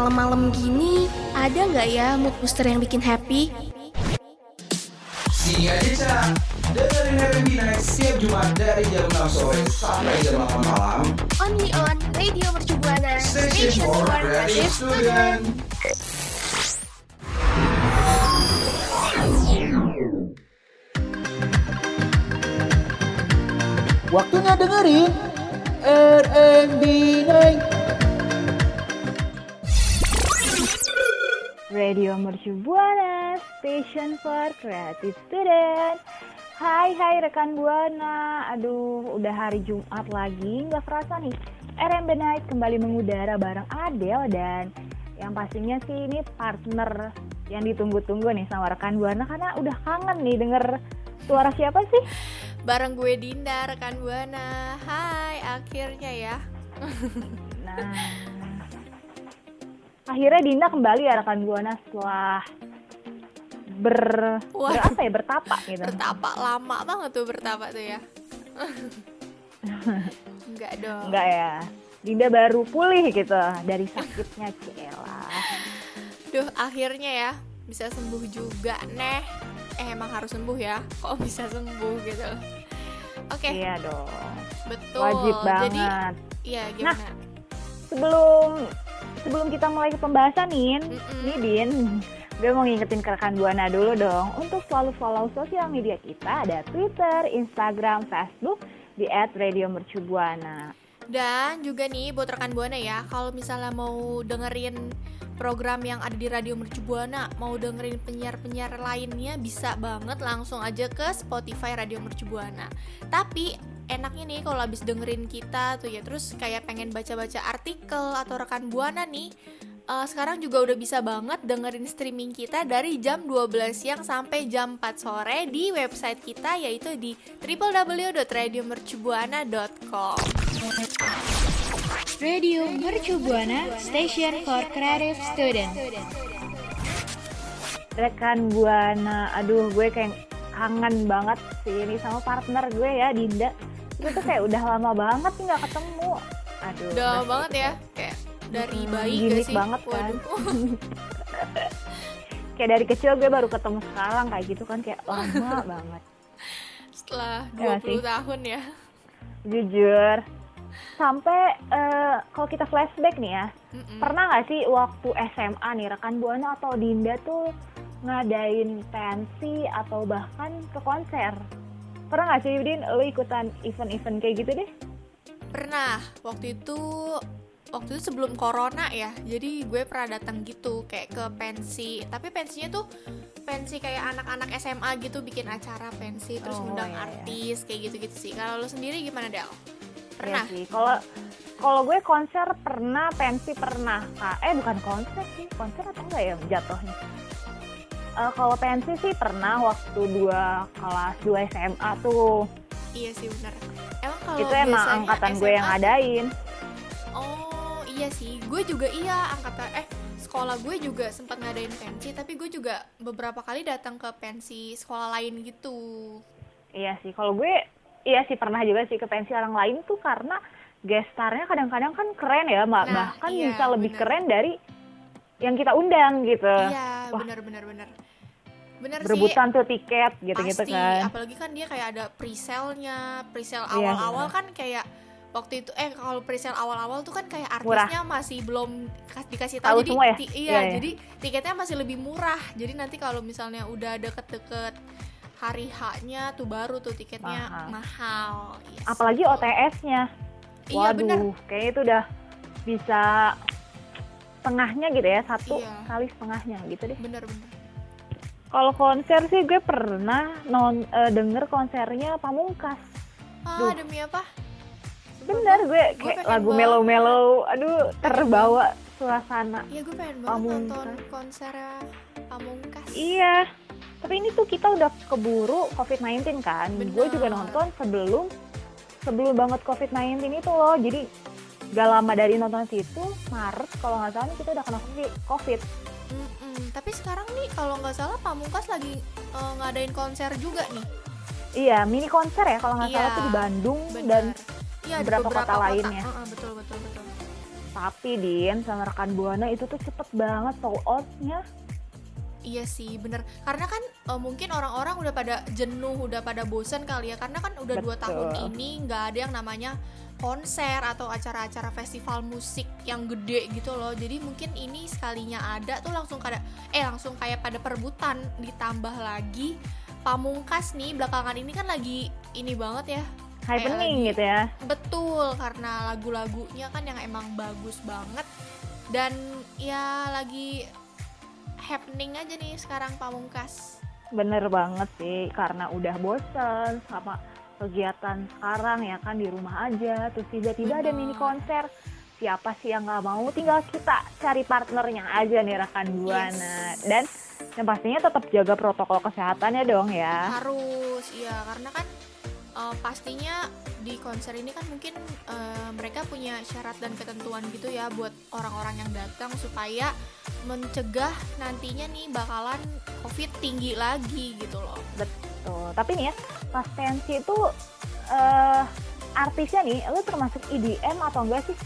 malam-malam gini ada nggak ya mood booster yang bikin happy? Sini aja Cak, dengerin R&B Night setiap Jumat dari jam 6 sore sampai jam 8 malam. Only on Radio Mercu Buana, Station for Creative Student. Waktunya dengerin R&B Night. Radio Mercu Buana, Station for Creative Student. Hai hai rekan Buana, aduh udah hari Jumat lagi, nggak kerasa nih. RMB Night kembali mengudara bareng Adele dan yang pastinya sih ini partner yang ditunggu-tunggu nih sama rekan Buana karena udah kangen nih denger suara siapa sih? Bareng gue Dinda, rekan Buana. Hai, akhirnya ya. Nah, akhirnya Dinda kembali ya rekan Buana setelah ber, Wah. ber apa ya bertapak gitu. Bertapak lama banget tuh bertapak tuh ya. Enggak dong. Enggak ya. Dinda baru pulih gitu dari sakitnya Cela. Duh, akhirnya ya bisa sembuh juga, Neh. Eh, emang harus sembuh ya. Kok bisa sembuh gitu. Oke, Iya dong. betul. Wajib Jadi, banget. iya gimana? Sebelum sebelum kita mulai ke pembahasan nih, Mm-mm. nih Din, gue mau ngingetin ke rekan Buana dulu dong untuk selalu follow sosial media kita ada Twitter, Instagram, Facebook di @radiomercubuana. Dan juga nih buat rekan Buana ya, kalau misalnya mau dengerin program yang ada di Radio Mercu Buana, mau dengerin penyiar-penyiar lainnya bisa banget langsung aja ke Spotify Radio Mercu Buana. Tapi enaknya nih kalau habis dengerin kita tuh ya, terus kayak pengen baca-baca artikel atau rekan Buana nih, eh, sekarang juga udah bisa banget dengerin streaming kita dari jam 12 siang sampai jam 4 sore di website kita yaitu di www.radiomercubuana.com. Radio Mercu Buana, Station for Creative Student. Rekan Buana, aduh gue kayak kangen banget sih ini sama partner gue ya Dinda. Itu tuh kayak udah lama banget nih nggak ketemu. Aduh. Udah lama banget ya, kayak dari Hmm, bayi gimmick gak sih? banget kan. Kayak dari kecil gue baru ketemu sekarang kayak gitu kan kayak lama banget. Setelah Ya 20 sih. tahun ya. Jujur. Sampai eh, kalau kita flashback nih ya, Mm-mm. pernah nggak sih waktu SMA nih rekan Buana atau Dinda tuh ngadain pensi atau bahkan ke konser? Pernah nggak sih Din, lo ikutan event-event kayak gitu deh? Pernah waktu itu waktu itu sebelum corona ya. Jadi gue pernah datang gitu kayak ke pensi. Tapi pensinya tuh pensi kayak anak-anak SMA gitu bikin acara pensi terus Oh, ngundang iya, iya. artis kayak gitu-gitu sih. Kalau lo sendiri gimana, Del? Pernah? Iya sih. Kalau kalau gue konser pernah, pensi pernah. Kak. Eh bukan konser sih, konser atau enggak ya jatuhnya? Eh, kalau pensi sih pernah waktu dua kelas 2 SMA tuh. Iya sih benar. Emang kalau itu emang angkatan gue yang SMA ngadain. Oh iya sih, gue juga iya angkatan eh sekolah gue juga sempat ngadain pensi, tapi gue juga beberapa kali datang ke pensi sekolah lain gitu. Iya sih, kalau gue iya sih pernah juga sih ke pensi orang lain tuh karena gestarnya kadang-kadang kan keren ya, Mbak. Nah, Bahkan iya, bisa lebih bener. keren dari yang kita undang gitu. iya, wah. benar benar. Benar sih. Berebutan tuh tiket gitu-gitu kan. apalagi kan dia kayak ada pre-sale-nya, pre-sale Iya, awal-awal kan kayak waktu itu eh kalau pre-sale awal-awal tuh kan kayak Murah. artisnya masih belum kas- dikasih Tahu jadi semua ya? Iya, iya, iya. jadi tiketnya masih lebih murah. Jadi nanti kalau misalnya udah deket-deket hari H-nya tuh baru tuh tiketnya Mahal. mahal. Yes. Apalagi OTS-nya. Iya Waduh, bener. kayaknya itu udah bisa setengahnya gitu ya, satu Iya. kali setengahnya gitu deh. Bener bener. Kalau konser sih gue pernah non eh, denger konsernya Pamungkas. Ah Duh. demi apa? Bener gue kayak lagu melo-melo, aduh terbawa suasana. Iya gue pengen banget Pamungkas. nonton konser Pamungkas. Iya. Tapi ini tuh kita udah keburu COVID-19 kan. Gue juga nonton sebelum sebelum banget COVID-19 itu loh. Jadi gak lama dari nonton situ, Maret kalau nggak salah kita udah kena COVID. Mm-mm. Tapi sekarang nih kalau nggak salah Pamungkas lagi eh, ngadain konser juga nih. Iya, mini konser ya kalau nggak salah Iya, tuh di Bandung Bener. dan Iya, di beberapa kota lainnya. Heeh, betul betul betul. Tapi Din sama rekan Buana itu tuh cepet banget sold outnya. Iya sih, bener. Karena kan eh, mungkin orang-orang udah pada jenuh, udah pada bosen kali ya. Karena kan udah dua Betul. tahun ini nggak ada yang namanya konser atau acara-acara festival musik yang gede gitu loh. Jadi mungkin ini sekalinya ada tuh langsung kada, eh langsung kayak pada perebutan. Ditambah lagi Pamungkas nih belakangan ini kan lagi ini banget ya. Happening lagi- gitu ya. Betul, karena lagu-lagunya kan yang emang bagus banget dan ya lagi happening aja nih sekarang Pamungkas. Bener banget sih, karena udah bosen sama kegiatan sekarang ya kan di rumah aja. Terus tiba-tiba ada mini konser. Siapa sih yang nggak mau? Tinggal kita cari partnernya aja nih rekan Buana. Yes. Dan yang pastinya tetap jaga protokol kesehatannya dong ya. Harus, iya karena kan eh, pastinya di konser ini kan mungkin eh, mereka punya syarat dan ketentuan gitu ya buat orang-orang yang datang supaya mencegah nantinya nih bakalan covid tinggi lagi gitu loh. Tuh, tapi nih ya, pas pensi itu eh artisnya nih, lu termasuk EDM atau enggak sih?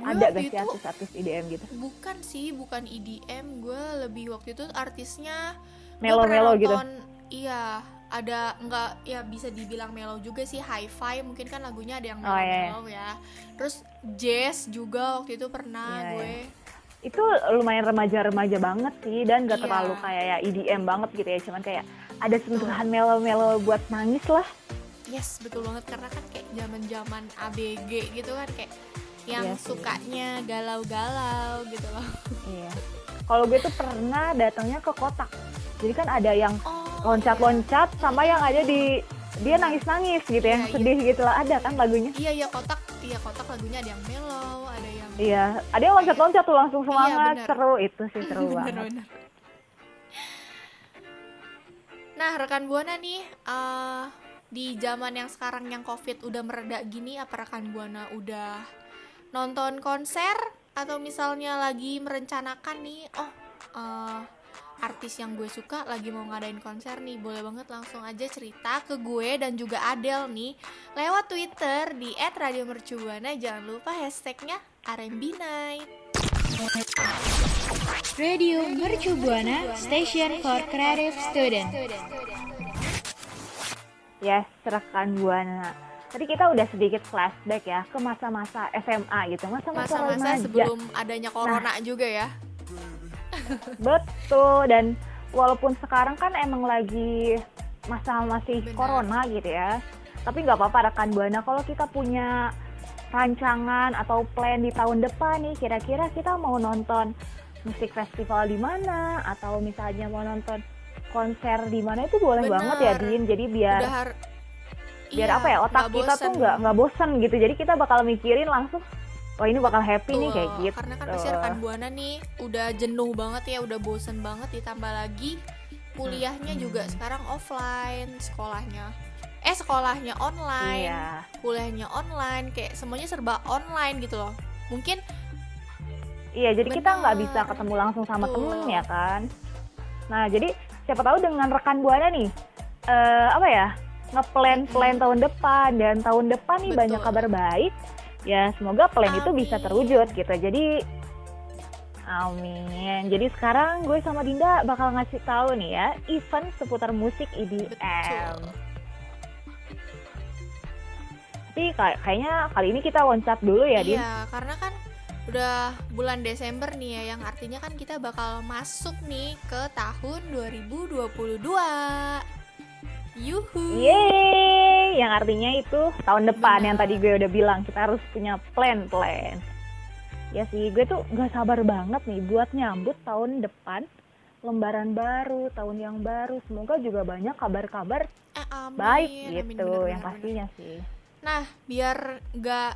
Gue Ada gak sih artis-artis EDM gitu? Bukan sih, bukan EDM. Gue lebih waktu itu artisnya Melo-melo gitu? Iya, ada nggak ya bisa dibilang melo juga sih hi-fi mungkin kan lagunya ada yang Oh, iya, iya. melo-melo ya. Terus jazz juga waktu itu pernah Iya, gue. Itu lumayan remaja-remaja banget sih, dan gak Iya. terlalu kayak ya EDM banget gitu ya, cuman kayak ada sentuhan melo-melo buat nangis lah. Yes, betul banget karena kan kayak zaman-zaman ABG gitu kan kayak yang sih. sukanya galau-galau gitu loh. Iya. Kalau gue tuh pernah datangnya ke kotak, jadi kan ada yang loncat-loncat sama yang ada di dia nangis-nangis gitu ya, Iya, iya. sedih gitu lah, ada kan lagunya. Iya, iya kotak, iya kotak lagunya ada yang mellow, ada yang Iya, ada yang loncat-loncat tuh langsung semangat, bener. seru itu sih seru banget. Bener-bener. Nah, rekan Buana nih eh, di zaman yang sekarang yang Covid udah mereda gini, apa rekan Buana udah nonton konser atau misalnya lagi merencanakan nih, oh eh, artis yang gue suka lagi mau ngadain konser nih, boleh banget langsung aja cerita ke gue dan juga Adel nih lewat Twitter di @radiomercubuana. Jangan lupa hashtagnya R&B Night. Radio Mercu Buana Station for Creative Student. Yes, rekan Buana. Tadi kita udah sedikit flashback ya ke masa-masa SMA gitu, masa-masa Masa-masa sebelum adanya corona juga ya. Betul, dan walaupun sekarang kan emang lagi masa masih Benar. corona gitu ya, tapi nggak apa-apa rekan Buana kalau kita punya rancangan atau plan di tahun depan nih, kira-kira kita mau nonton musik festival di mana atau misalnya mau nonton konser di mana itu boleh Benar. banget ya Din. Jadi biar Udah har- biar Iya, apa ya otak kita tuh bosen. nggak nggak bosen gitu. Jadi kita bakal mikirin langsung, oh ini bakal happy nih Betul, kayak gitu. Karena kan pasti rekan buana nih udah jenuh banget ya, udah bosen banget ditambah lagi kuliahnya juga sekarang offline, sekolahnya. Eh sekolahnya online, Iya. kuliahnya online, kayak semuanya serba online gitu loh. Mungkin Iya, jadi kita nggak bisa ketemu langsung sama Betul. temen ya kan. Nah, jadi siapa tahu dengan rekan buana nih, eh apa ya, ngeplan plan tahun depan dan tahun depan nih Betul. banyak kabar baik. Ya, semoga plan itu bisa terwujud gitu. Jadi, amin. Jadi sekarang gue sama Dinda bakal ngasih tahu nih ya, event seputar musik EDM. Betul. Tapi kay- kayaknya kali ini kita loncat dulu ya, Din. Iya, karena kan udah bulan Desember nih ya, yang artinya kan kita bakal masuk nih ke tahun 2022. Yuhu. Yeay, yang artinya itu tahun depan yang tadi gue udah bilang kita harus punya plan-plan. Ya sih, gue tuh gak sabar banget nih buat nyambut tahun depan, lembaran baru, tahun yang baru. Semoga juga banyak kabar-kabar Eh, amin, baik amin, gitu, bener, yang pastinya sih. Nah, biar nggak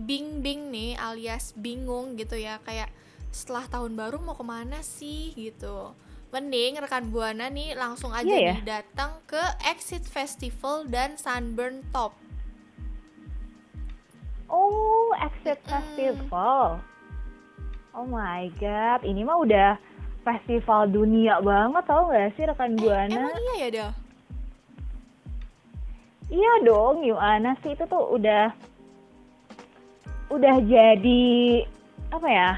bing-bing nih alias bingung gitu ya, kayak setelah tahun baru mau ke mana sih gitu. Mending rekan Buana nih langsung aja ya? nih datang ke Exit Festival dan Sunburn Top. Oh, Exit Mm-mm. Festival. Oh my god, ini mah udah festival dunia banget tau gak sih rekan Buana? Emang iya ya, Del? Iya dong, gimana sih itu tuh udah udah jadi apa ya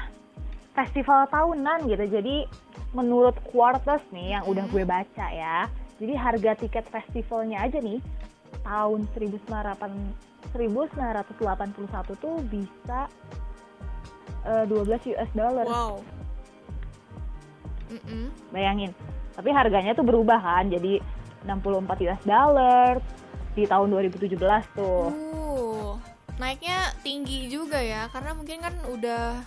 festival tahunan gitu. Jadi menurut Quarters nih yang udah gue baca ya. Jadi harga tiket festivalnya aja nih tahun 1981 tuh bisa uh, 12 US dollar. Wow. Mm-mm. Bayangin. Tapi harganya tuh berubah kan. Jadi 64 US dollar di tahun 2017 tuh. Uh, naiknya tinggi juga ya karena mungkin kan udah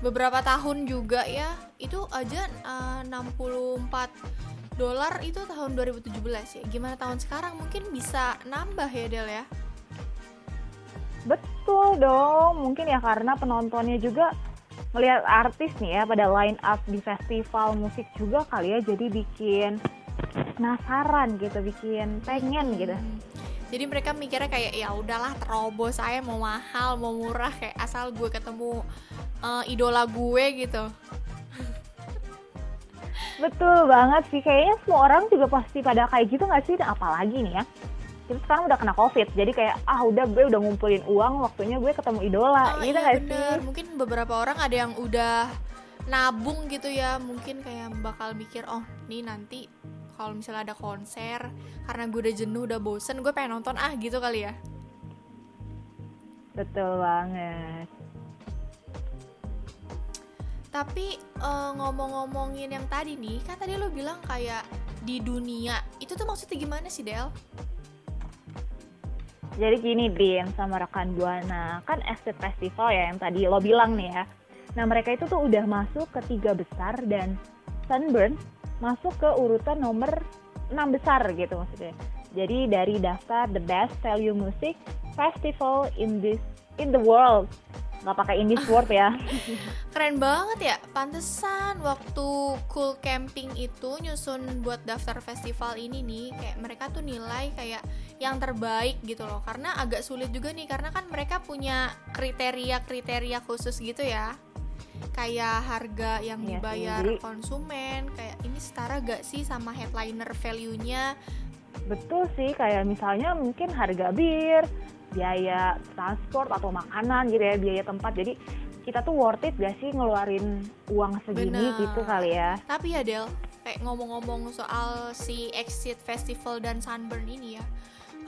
beberapa tahun juga ya. Itu aja uh, 64 dolar itu tahun 2017 ya. Gimana tahun sekarang mungkin bisa nambah ya Del ya? Betul dong, mungkin ya karena penontonnya juga melihat artis nih ya pada line up di festival musik juga kali ya jadi bikin penasaran gitu, bikin pengen gitu. Hmm. Jadi mereka mikirnya kayak ya udahlah terobos saya mau mahal mau murah kayak asal gue ketemu uh, idola gue gitu. Betul banget sih. Kayaknya semua orang juga pasti pada kayak gitu nggak sih? Apalagi nih ya. Kita sekarang udah kena covid jadi kayak ah udah gue udah ngumpulin uang waktunya gue ketemu idola. Oh, gitu iya, gak bener. sih? Mungkin beberapa orang ada yang udah nabung gitu ya. Mungkin kayak bakal mikir oh nih nanti kalau misalnya ada konser karena gue udah jenuh udah bosen gue pengen nonton ah gitu kali ya. Betul banget tapi uh, ngomong-ngomongin yang tadi nih kan tadi lo bilang kayak di dunia itu tuh maksudnya gimana sih Del? Jadi gini Din sama rekan Buana, kan Exit Festival ya yang tadi lo bilang nih ya. Nah mereka itu tuh udah masuk ke tiga besar dan Sunburn masuk ke urutan nomor 6 besar gitu maksudnya. Jadi dari daftar the best value music festival in this in the world nggak pakai in this world ya. Keren banget ya. Pantesan waktu cool camping itu nyusun buat daftar festival ini nih kayak mereka tuh nilai kayak yang terbaik gitu loh. Karena agak sulit juga nih karena kan mereka punya kriteria-kriteria khusus gitu ya. Kayak harga yang iya dibayar konsumen kayak ini setara gak sih sama headliner value-nya? Betul sih kayak misalnya mungkin harga bir biaya transport atau makanan gitu ya biaya tempat jadi kita tuh worth it gak sih ngeluarin uang segini Bener. gitu kali ya tapi ya Del kayak ngomong-ngomong soal si Exit Festival dan Sunburn ini ya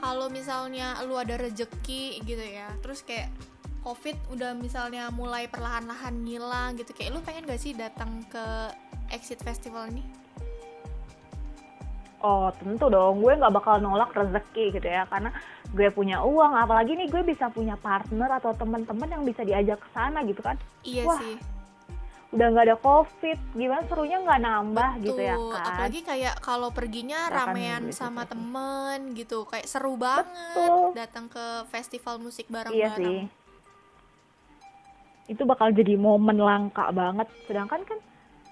kalau misalnya lu ada rejeki gitu ya terus kayak covid udah misalnya mulai perlahan-lahan ngilang gitu kayak lu pengen gak sih datang ke Exit Festival ini? Oh tentu dong, gue nggak bakal nolak rezeki gitu ya, karena gue punya uang, apalagi nih gue bisa punya partner atau teman-teman yang bisa diajak ke sana gitu kan? Iya Wah, sih. Udah nggak ada covid, gimana serunya nggak nambah Betul. gitu ya kan? Apalagi kayak kalau perginya ya ramean gitu sama temen gitu, kayak seru banget Betul. datang ke festival musik bareng-bareng. Iya sih. Itu bakal jadi momen langka banget. Sedangkan kan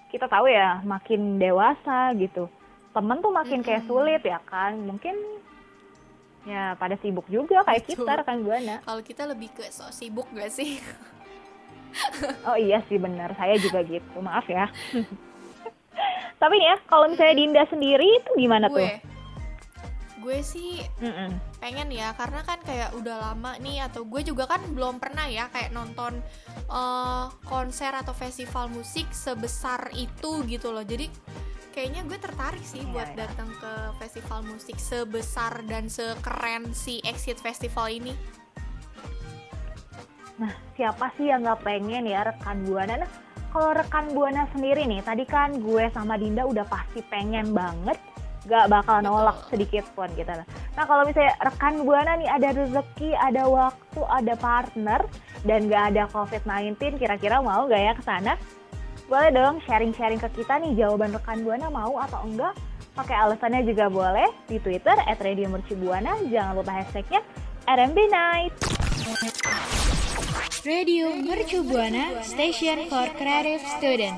kita tahu ya, makin dewasa gitu temen tuh makin kayak sulit ya kan? Mungkin ya pada sibuk juga kayak Betul. kita kan buana? Kalau kita lebih ke so sibuk gak sih? Oh iya sih benar saya juga gitu. Maaf ya. Tapi nih ya kalau misalnya Dinda sendiri itu gimana gue, tuh? Gue. Sih Mm-mm. pengen ya karena kan kayak udah lama nih atau gue juga kan belum pernah ya kayak nonton uh, konser atau festival musik sebesar itu gitu loh. Jadi kayaknya gue tertarik sih yeah, buat yeah. datang ke festival musik sebesar dan sekeren si Exit Festival ini. Nah, siapa sih yang nggak pengen ya rekan buana? Nah, kalau rekan buana sendiri nih, tadi kan gue sama Dinda udah pasti pengen banget, gak bakal nolak sedikit pun gitu. Nah, kalau misalnya rekan buana nih ada rezeki, ada waktu, ada partner, dan gak ada COVID-19, kira-kira mau gak ya ke sana? Boleh dong sharing-sharing ke kita nih jawaban rekan Buana mau atau enggak? Pakai alasannya juga boleh di Twitter at Radio Mercubuana. Jangan lupa hashtagnya RMB Night. Radio Mercubuana, station for creative student.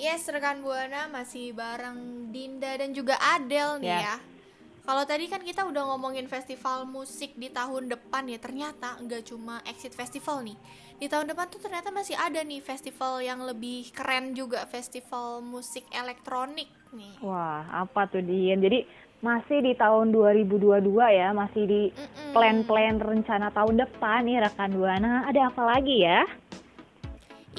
Yes, rekan Buana masih bareng Dinda dan juga Adel nih yeah. ya. Kalau tadi kan kita udah ngomongin festival musik di tahun depan ya, ternyata nggak cuma Exit Festival nih. Di tahun depan tuh ternyata masih ada nih festival yang lebih keren juga, festival musik elektronik nih. Wah, apa tuh Dian? Jadi masih di tahun 2022 ya, masih di plan-plan rencana tahun depan nih rekan Buana. Ada apa lagi ya?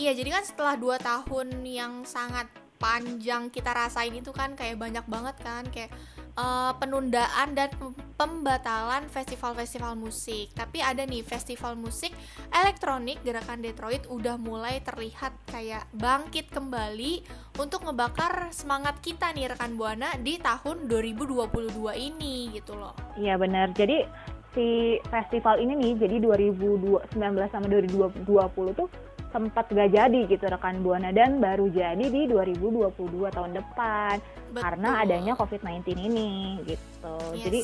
Iya, jadi kan setelah 2 tahun yang sangat panjang kita rasain itu kan kayak banyak banget kan kayak eh, penundaan dan pem- pembatalan festival-festival musik. Tapi ada nih festival musik elektronik gerakan Detroit udah mulai terlihat kayak bangkit kembali untuk ngebakar semangat kita nih rekan Buana di tahun 2022 ini gitu loh. Iya benar. Jadi si festival ini nih, jadi 2019 sama 2020 tuh sempat gak jadi gitu rekan Buana dan baru jadi di 2022 tahun depan karena Betul. adanya COVID-19 ini gitu. Yes. Jadi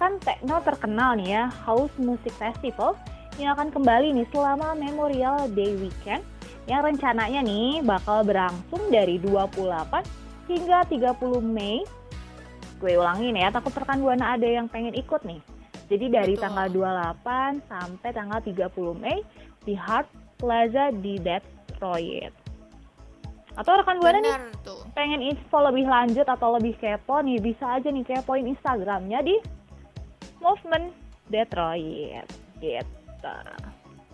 kan Tekno terkenal nih ya House Music Festival yang akan kembali nih selama Memorial Day Weekend yang rencananya nih bakal berlangsung dari 28 hingga 30 Mei. Gue ulangin ya, takut rekan Buana ada yang pengen ikut nih. Jadi dari Betul. tanggal 28 sampai tanggal 30 Mei di Hart Plaza di Detroit. Atau rekan Buana nih tuh. pengen info lebih lanjut atau lebih kepo nih bisa aja nih kepoin Instagramnya di Movement Detroit gitu.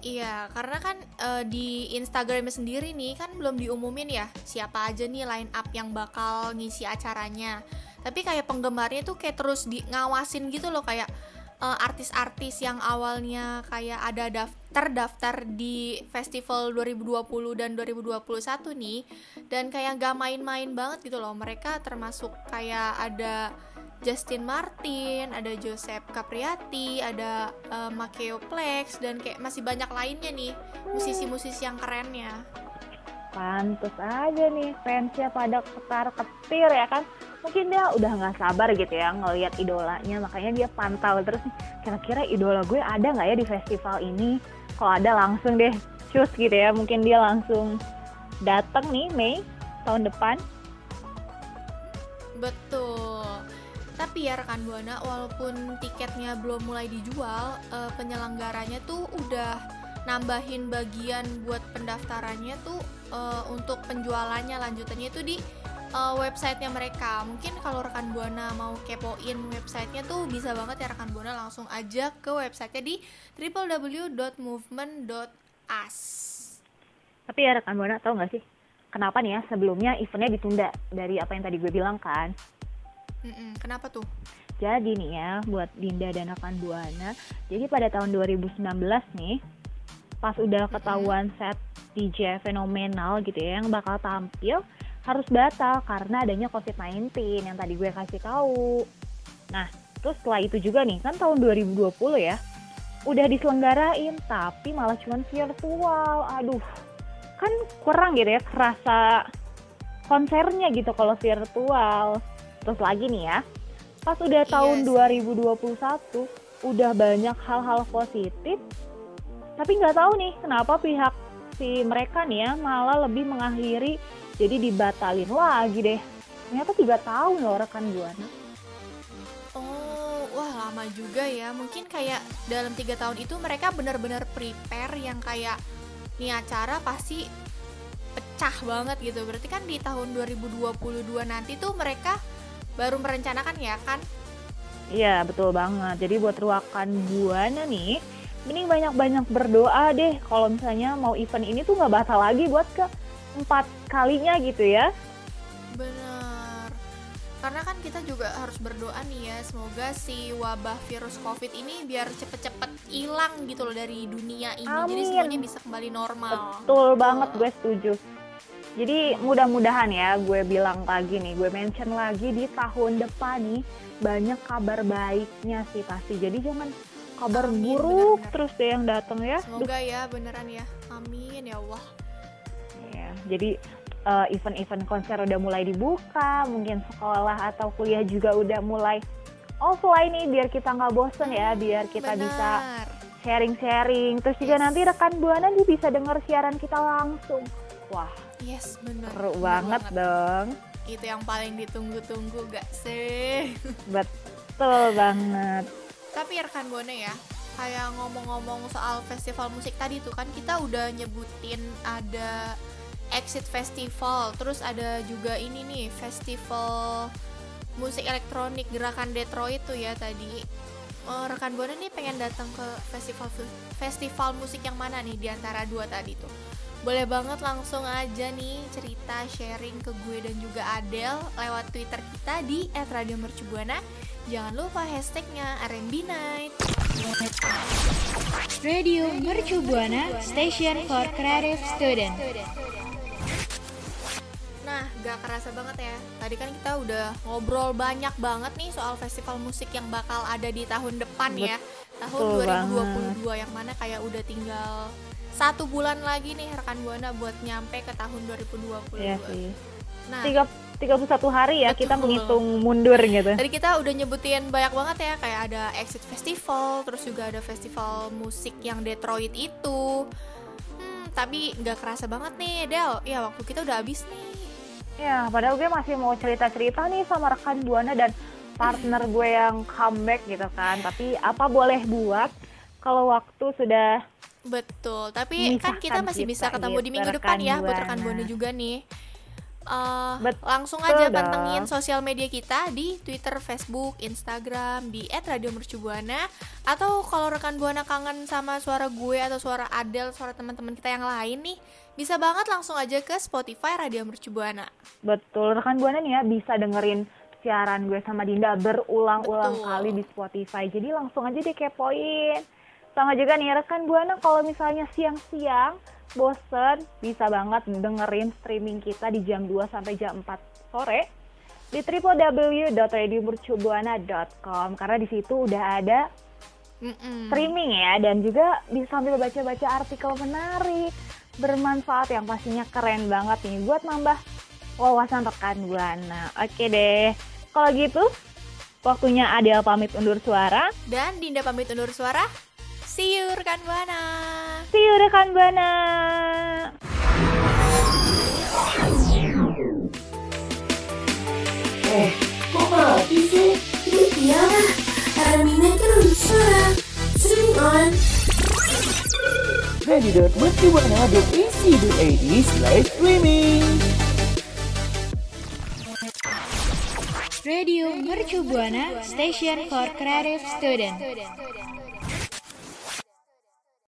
Iya, karena kan eh, di Instagramnya sendiri nih kan belum diumumin ya siapa aja nih line up yang bakal ngisi acaranya. Tapi kayak penggemarnya tuh kayak terus di ngawasin gitu loh kayak eh, artis-artis yang awalnya kayak ada daf- terdaftar di festival 2020 dan 2021 nih dan kayak gak main-main banget gitu loh. Mereka termasuk kayak ada Justin Martin, ada Joseph Capriati, ada eh, Makeo Plex dan kayak masih banyak lainnya nih musisi-musisi yang kerennya. Pantes aja nih fansnya pada ketar ketir ya kan. Mungkin dia udah nggak sabar gitu ya ngelihat idolanya makanya dia pantau terus nih kira-kira idola gue ada nggak ya di festival ini. Kalau ada langsung deh cus gitu ya mungkin dia langsung datang nih Mei tahun depan. Betul. Tapi ya rekan Buana, walaupun tiketnya belum mulai dijual, eh, penyelenggaranya tuh udah nambahin bagian buat pendaftarannya tuh eh, untuk penjualannya lanjutannya itu di eh, websitenya mereka. Mungkin kalau rekan Buana mau kepoin websitenya tuh bisa banget ya rekan Buana langsung aja ke websitenya di www.movement.us. Tapi ya rekan Buana tahu nggak sih kenapa nih ya sebelumnya eventnya ditunda dari apa yang tadi gue bilang kan? Mm-mm, kenapa tuh? Jadi nih ya buat Dinda dan rekan Buana, jadi pada tahun 2019 nih pas udah ketahuan set DJ fenomenal gitu ya yang bakal tampil harus batal karena adanya COVID-19 yang tadi gue kasih tahu. Nah, terus setelah itu juga nih kan tahun 2020 ya udah diselenggarain tapi malah cuman virtual. Aduh, kan kurang gitu ya kerasa konsernya gitu kalau virtual. Terus lagi nih ya, pas udah Iya tahun sih. 2021 udah banyak hal-hal positif tapi nggak tahu nih kenapa pihak si mereka nih ya malah lebih mengakhiri jadi dibatalin lagi deh ternyata tiga tahun loh rekan buana Oh, wah lama juga ya. Mungkin kayak dalam tiga tahun itu mereka benar-benar prepare yang kayak nih acara pasti pecah banget gitu. Berarti kan di tahun 2022 nanti tuh mereka baru merencanakan ya kan? iya betul banget jadi buat ruakan buana nih mending banyak-banyak berdoa deh kalau misalnya mau event ini tuh nggak batal lagi buat ke empat kalinya gitu ya Benar. Karena kan kita juga harus berdoa nih ya, semoga si wabah virus Covid ini biar cepet-cepet hilang gitu loh dari dunia ini. Jadi Amin. semuanya bisa kembali normal. Betul banget gue setuju. Jadi mudah-mudahan ya gue bilang lagi nih, gue mention lagi di tahun depan nih banyak kabar baiknya sih pasti. Jadi jangan kabar Amin, buruk benar-benar. terus deh yang datang ya. Duh, Semoga ya beneran ya. Amin ya Allah. ya. Jadi eh, event-event konser udah mulai dibuka, mungkin sekolah atau kuliah juga udah mulai offline nih biar kita nggak bosen ya, biar kita bisa Benar. sharing-sharing. Terus juga Yes. nanti rekan Buana nih bisa denger siaran kita langsung. Wah, Yes, bener. seru Bener banget dong. Itu yang paling ditunggu-tunggu gak sih? Betul banget. Tapi rekan Buana ya, kayak ngomong-ngomong soal festival musik tadi tuh kan kita udah nyebutin ada Exit Festival, terus ada juga ini nih festival musik elektronik gerakan Detroit tuh ya tadi Eh, rekan buana nih pengen datang ke festival festival musik yang mana nih di antara dua tadi tuh boleh banget langsung aja nih cerita sharing ke gue dan juga Adel lewat Twitter kita di @radiomercubuana. Jangan lupa hashtagnya RMB Night. Radio Mercu Buana Station for Creative Student. Nah, gak kerasa banget ya. Tadi kan kita udah ngobrol banyak banget nih soal festival musik yang bakal ada di tahun depan ya. Tahun Betul 2022 yang mana kayak udah tinggal satu bulan lagi nih rekan buana buat nyampe ke tahun 2022. Iya sih. Nah, Tiga, 31 hari ya Betul. kita menghitung mundur gitu. Tadi kita udah nyebutin banyak banget ya kayak ada Exit Festival, terus juga ada festival musik yang Detroit itu. Hmm, tapi nggak kerasa banget nih, Del. Ya waktu kita udah habis nih. Ya, padahal gue masih mau cerita-cerita nih sama rekan Buana dan partner gue yang comeback gitu kan. Tapi apa boleh buat kalau waktu sudah Betul. Tapi kan kita masih bisa kita ketemu di gitu, minggu depan rekan ya buat rekan Buana juga nih. Betul langsung aja dong. pantengin sosial media kita di Twitter, Facebook, Instagram di @radiomercubuana atau kalau rekan Buana kangen sama suara gue atau suara Adel, suara teman-teman kita yang lain nih, bisa banget langsung aja ke Spotify Radio Mercubuana. betul rekan Buana nih ya bisa dengerin siaran gue sama Dinda berulang-ulang kali di Spotify. Jadi langsung aja deh kepoin. Sama juga nih rekan Buana kalau misalnya siang-siang bosen bisa banget dengerin streaming kita di jam 2 sampai jam 4 sore di www.radiomercubuana.com karena di situ udah ada streaming ya dan juga bisa sambil baca-baca artikel menarik bermanfaat yang pastinya keren banget nih buat nambah wawasan rekan buana. Oke deh, kalau gitu waktunya Adel pamit undur suara. Dan Dinda pamit undur suara. See you rekan Buana. See you rekan buana. Eh, kok mati sih? Iyalah, Aramina kan udah suara. Stream on. radio.mercubuana.ac.id slash streaming. Radio Mercu Buana Station for Creative Student.